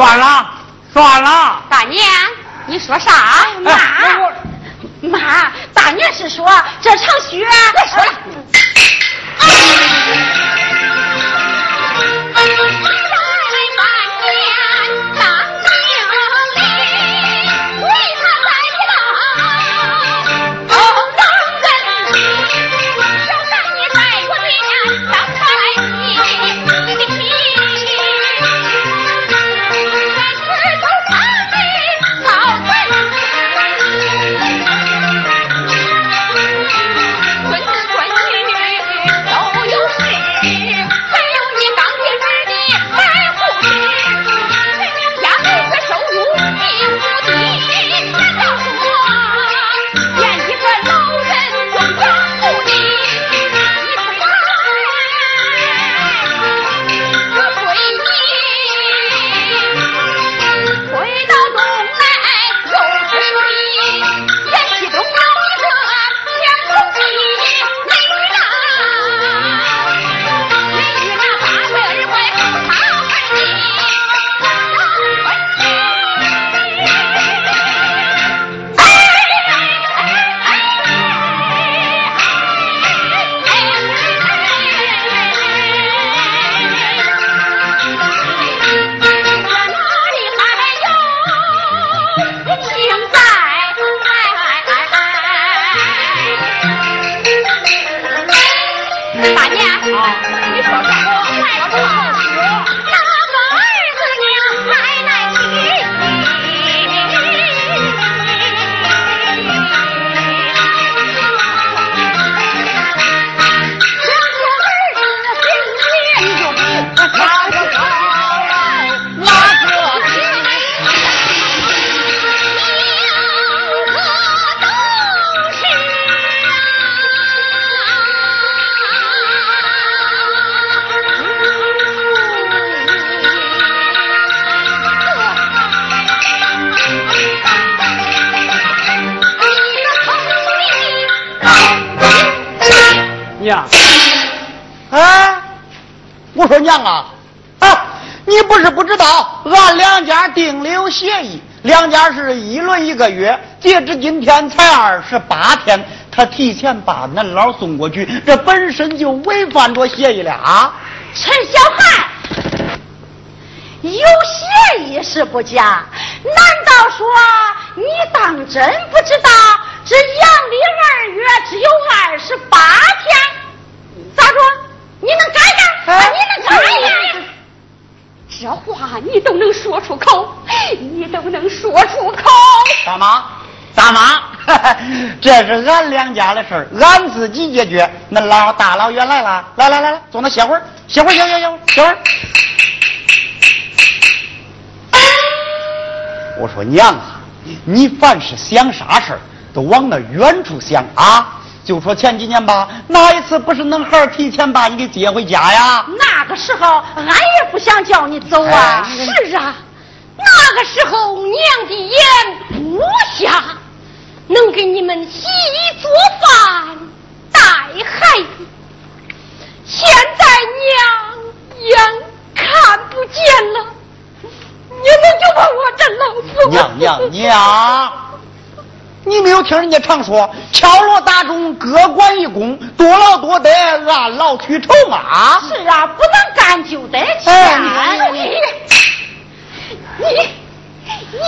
算了算了。大娘，你说啥？妈，妈，大娘是说这场雪。别说了。娘，两家是一轮一个月，截止今天才二十八天，他提前把恁老送过去，这本身就违反着协议了啊！陈小汉，有协议是不假，难道说你当真不知道这阳历二月只有二十八天？咋着？你能改改？啊，你能改改？这话你都能说出口，你都能说出口。大妈，大妈，这是俺两家的事儿，俺自己解决。恁老大老远来了，来来来来，坐那歇会儿，歇会儿，歇歇歇歇会儿。我说娘啊，你凡是想啥事儿，都往那远处想啊。就说前几年吧，哪一次不是恁孩提前把你给接回家呀？那个时候俺也不想叫你走啊。是啊，那个时候娘的眼不瞎，能给你们洗衣做饭、带孩子。现在娘眼看不见了，你们就把我这老死娘娘娘。你没有听人家常说“敲锣打钟，各管一工，多劳多得，按劳取酬”吗？是啊，不能干就得钱。你你你，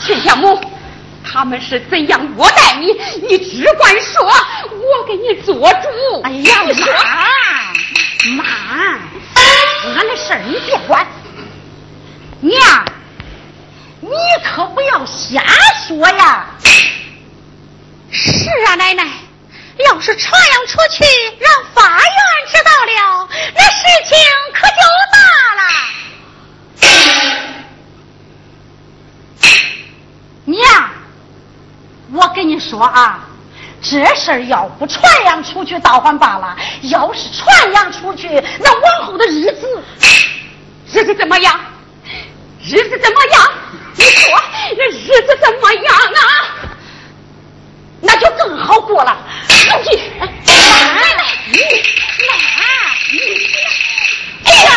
秦相母，他们是怎样虐待你？你只管说，我给你做主。哎呀妈，妈，俺的事儿你别管，娘。你可不要瞎说呀！是啊，奶奶，要是传扬出去，让法院知道了，那事情可就大了。娘，我跟你说啊，这事儿要不传扬出去倒还罢了，要是传扬出去，那往后的日子，日子怎么样？日子怎么样？你说那日子怎么样啊？那就更好过了。你，奶奶，你，妈，你，哎呀，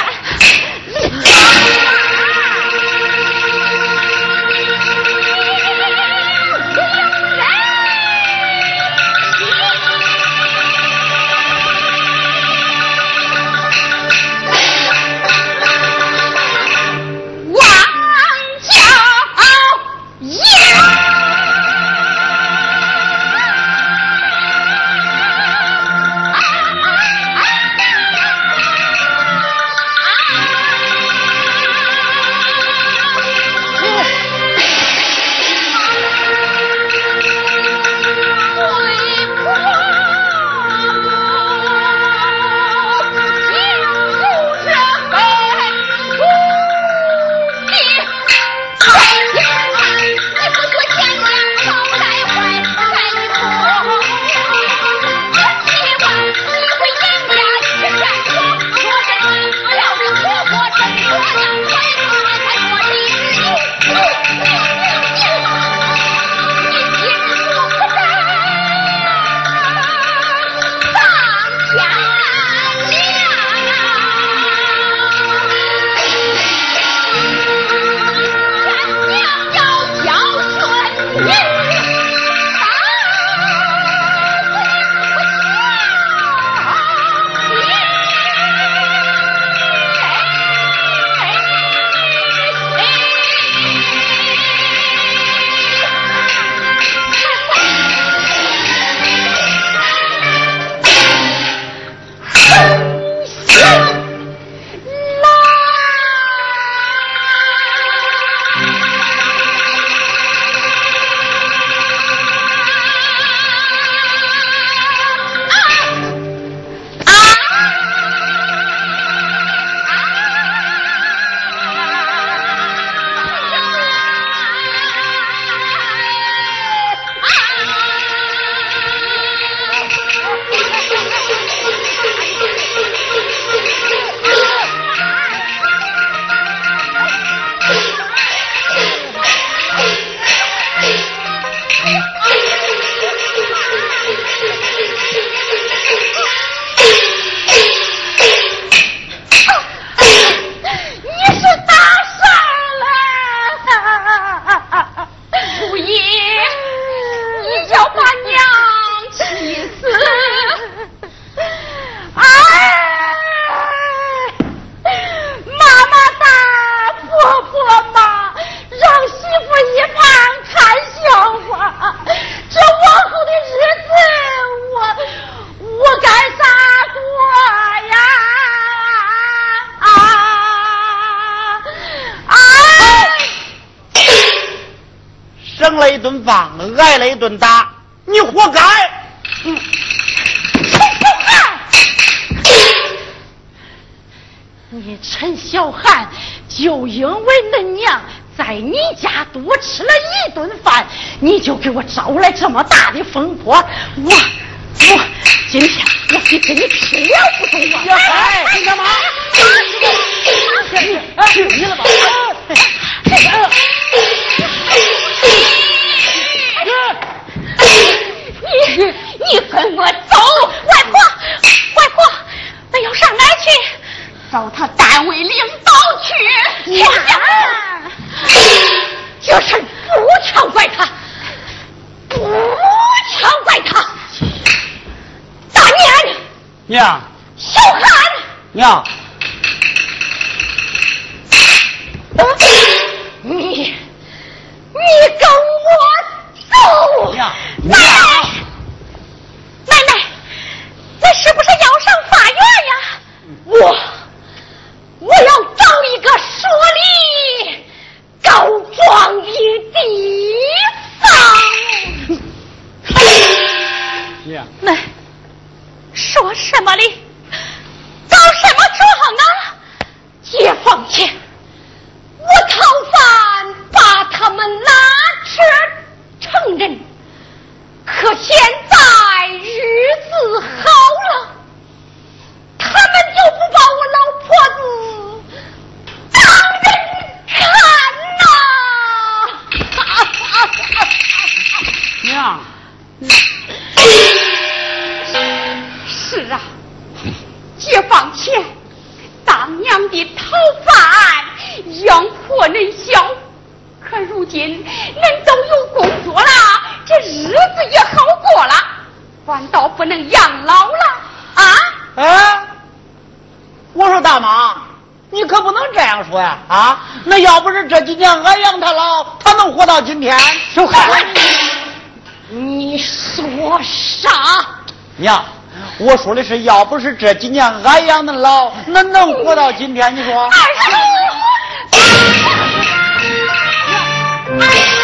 你家多吃了一顿饭，你就给我招来这么大的风波，我我今天我得跟你拼了不中啊！小汉，你干嘛？去你！你你跟我走，外婆外婆，那要上哪去？找他单位领导去。天下，这事不全怪他，不全怪他。大年娘，小汉娘。你，你跟我走，奶奶，奶奶，那是不是要上法院呀？我，我要找一个说理告状的地方。娘，那说什么理？告什么状啊？解放前。我讨饭，把他们拉扯承认，可现在日子好了，他们就不把我老婆子当人看呐！娘，是啊，解放前，当娘的讨饭。养活恁小，可如今恁都有工作了，这日子也好过了，反倒不能养老了啊！哎，我说大妈，你可不能这样说呀！啊，那要不是这几年俺养他老，他能活到今天？你说啥？娘，我说的是，要不是这几年俺养的老，那能活到今天？你说？二叔。浑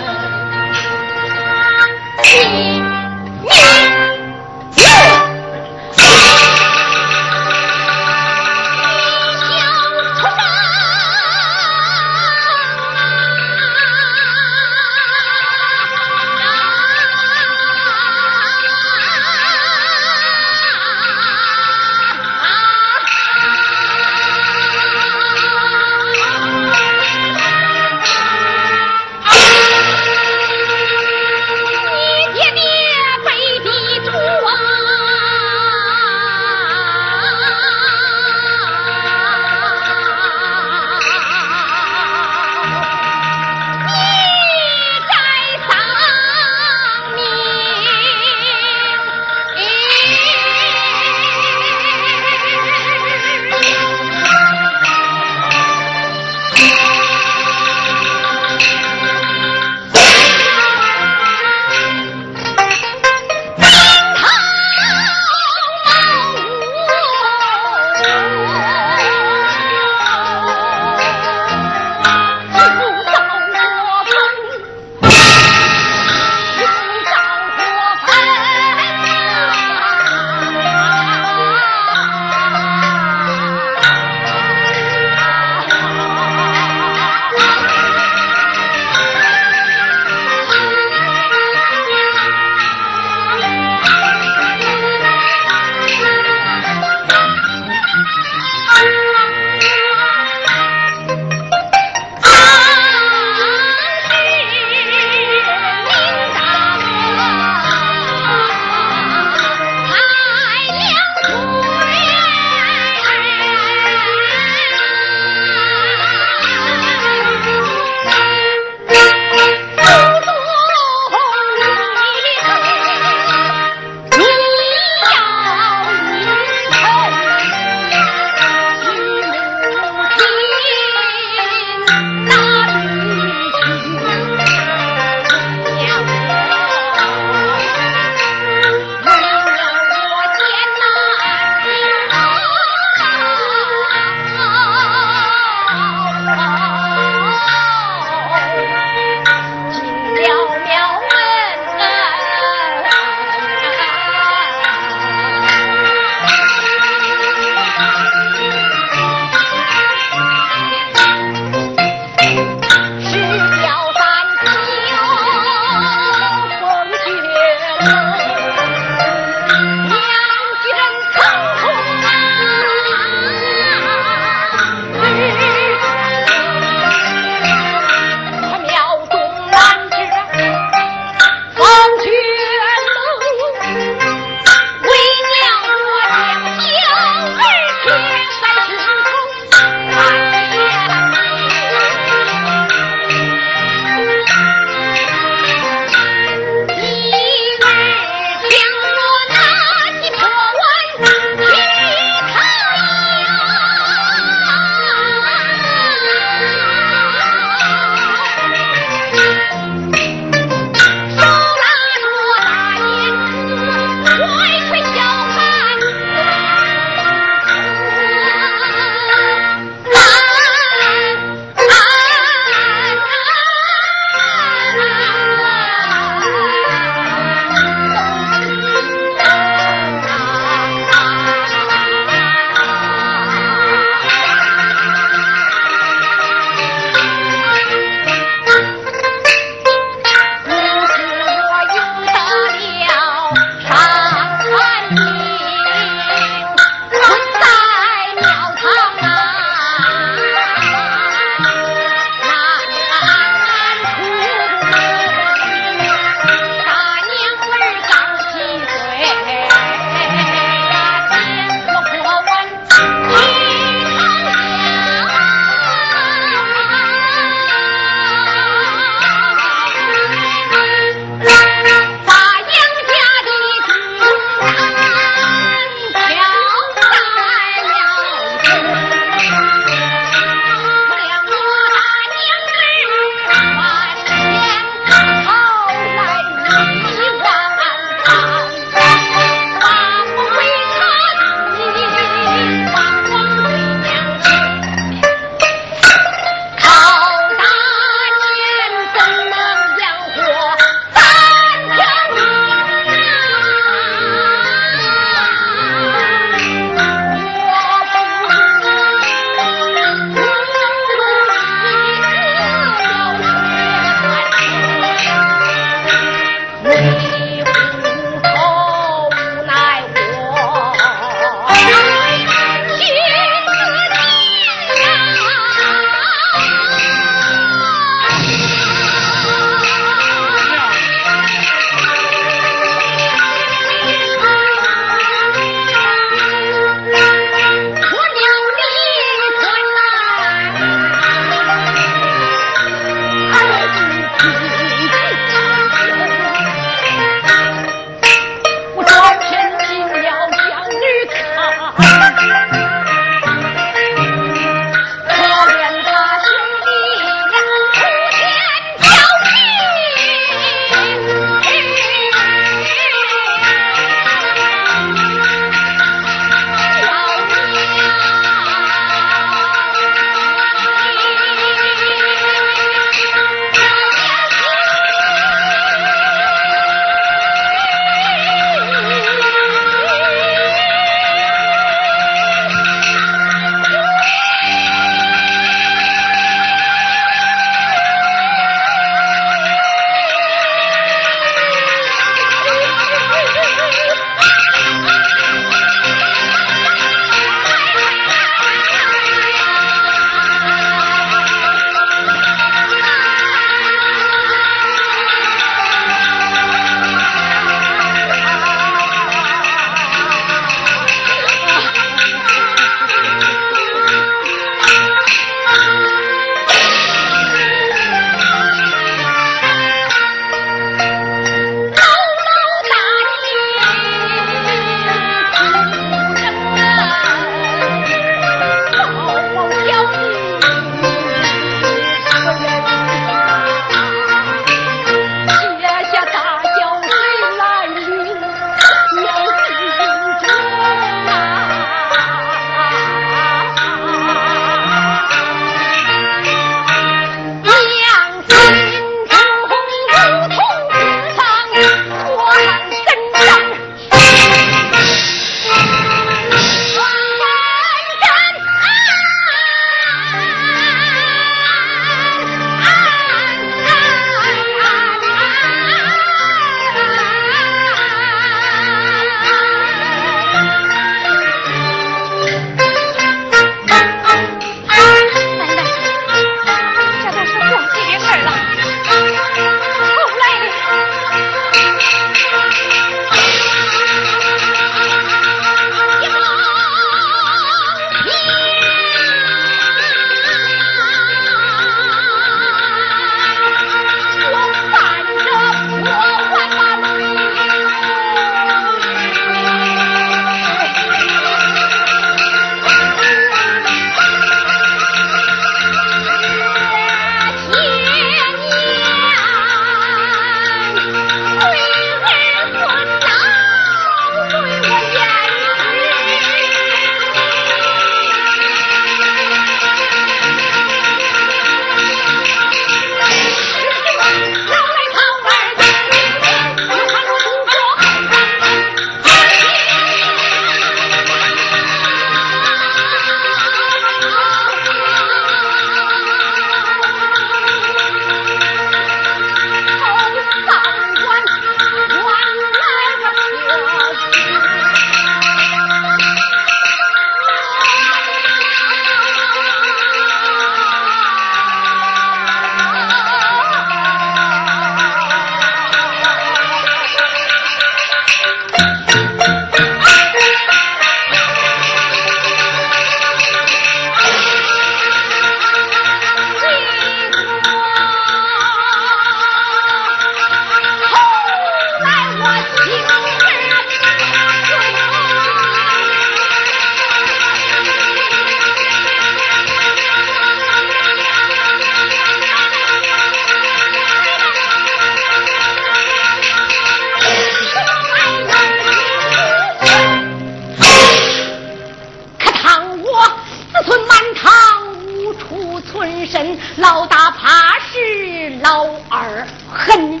身，老大怕事，老二狠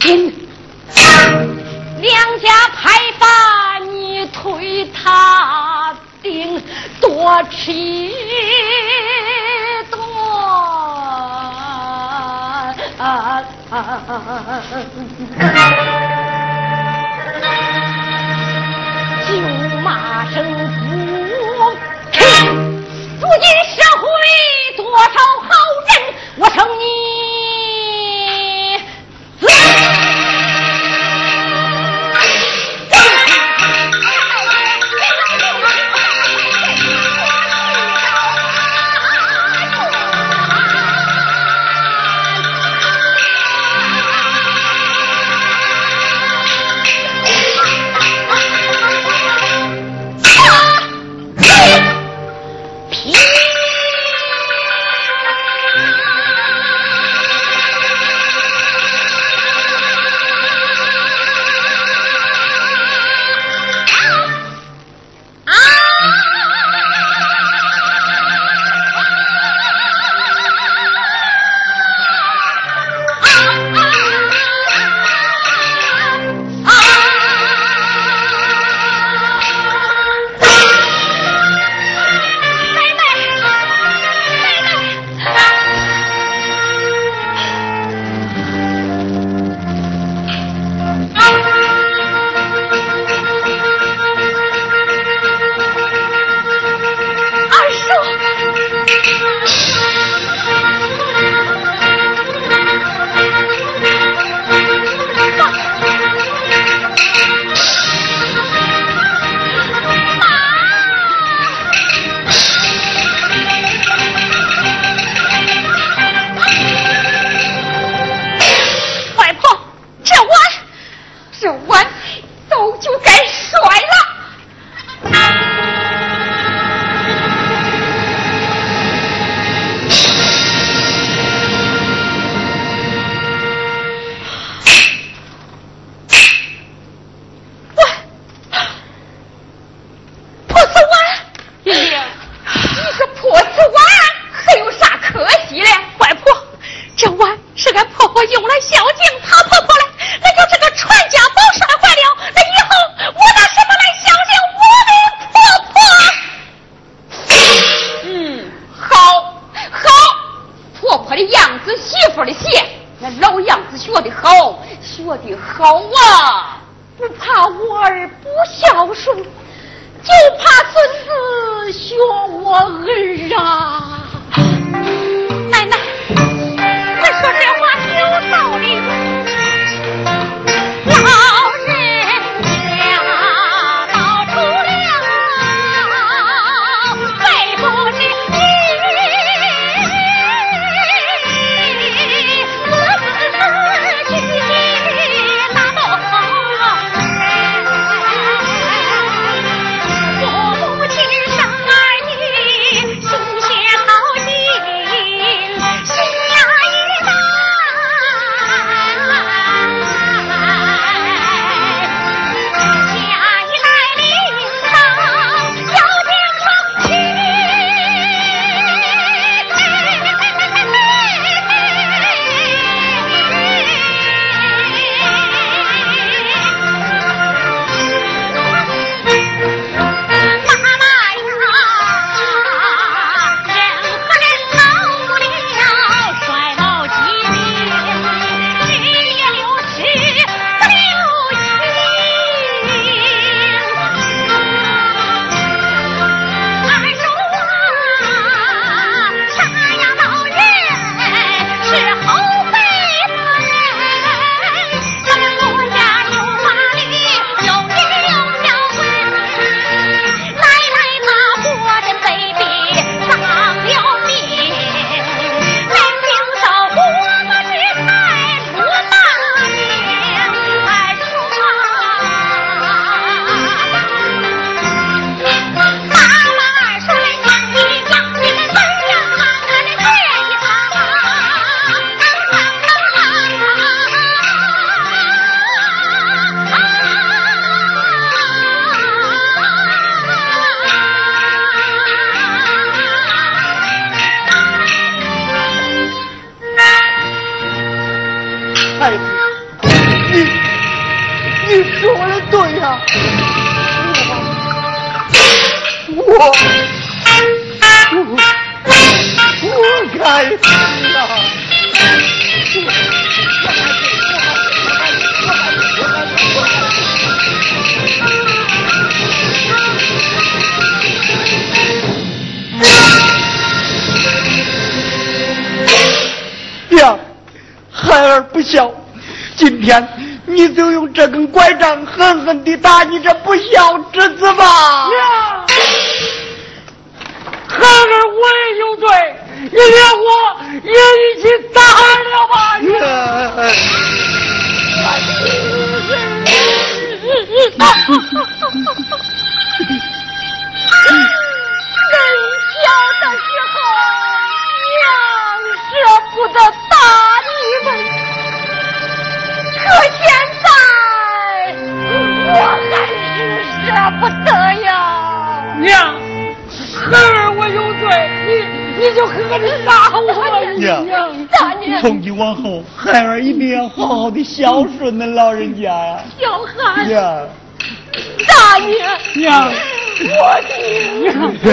心。两家拍法，你推他顶，多吃多。就骂声不听。如今社会多少好人，我称你说的谢那老样子学的好学的好啊！不怕我儿不孝顺就怕孙子学我儿啊孩儿不孝，今天你就用这根拐杖狠狠地打你这不孝之子吧！娘，孩儿我也有罪，你连我也一起打了吧！娘。小的时候，娘舍不得打可现在我还是舍不得呀。娘，孩儿我有罪，你你就狠狠的打我吧，娘。大娘，从今往后，孩儿一定要好好的孝顺恁老人家呀。小孩，娘，大娘，娘，我的娘。娘，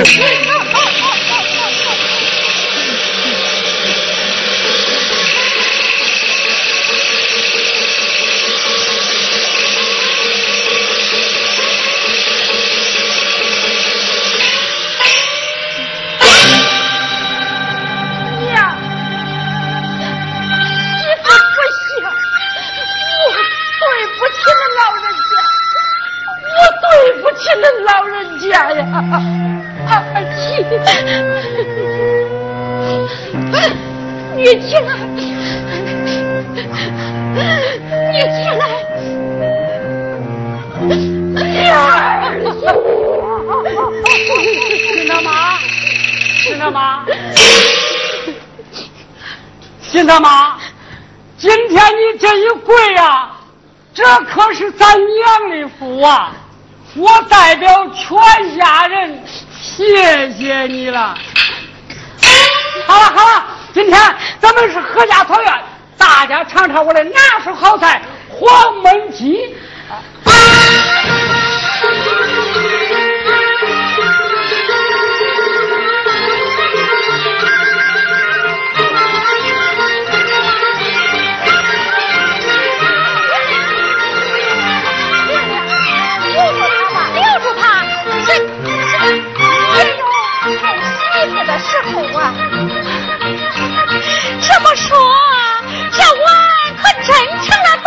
大妈，今天你这一跪呀，这可是咱娘的福啊！我代表全家人谢谢你了。好了好了，今天咱们是阖家团圆，大家尝尝我的拿手好菜黄焖鸡。抢了。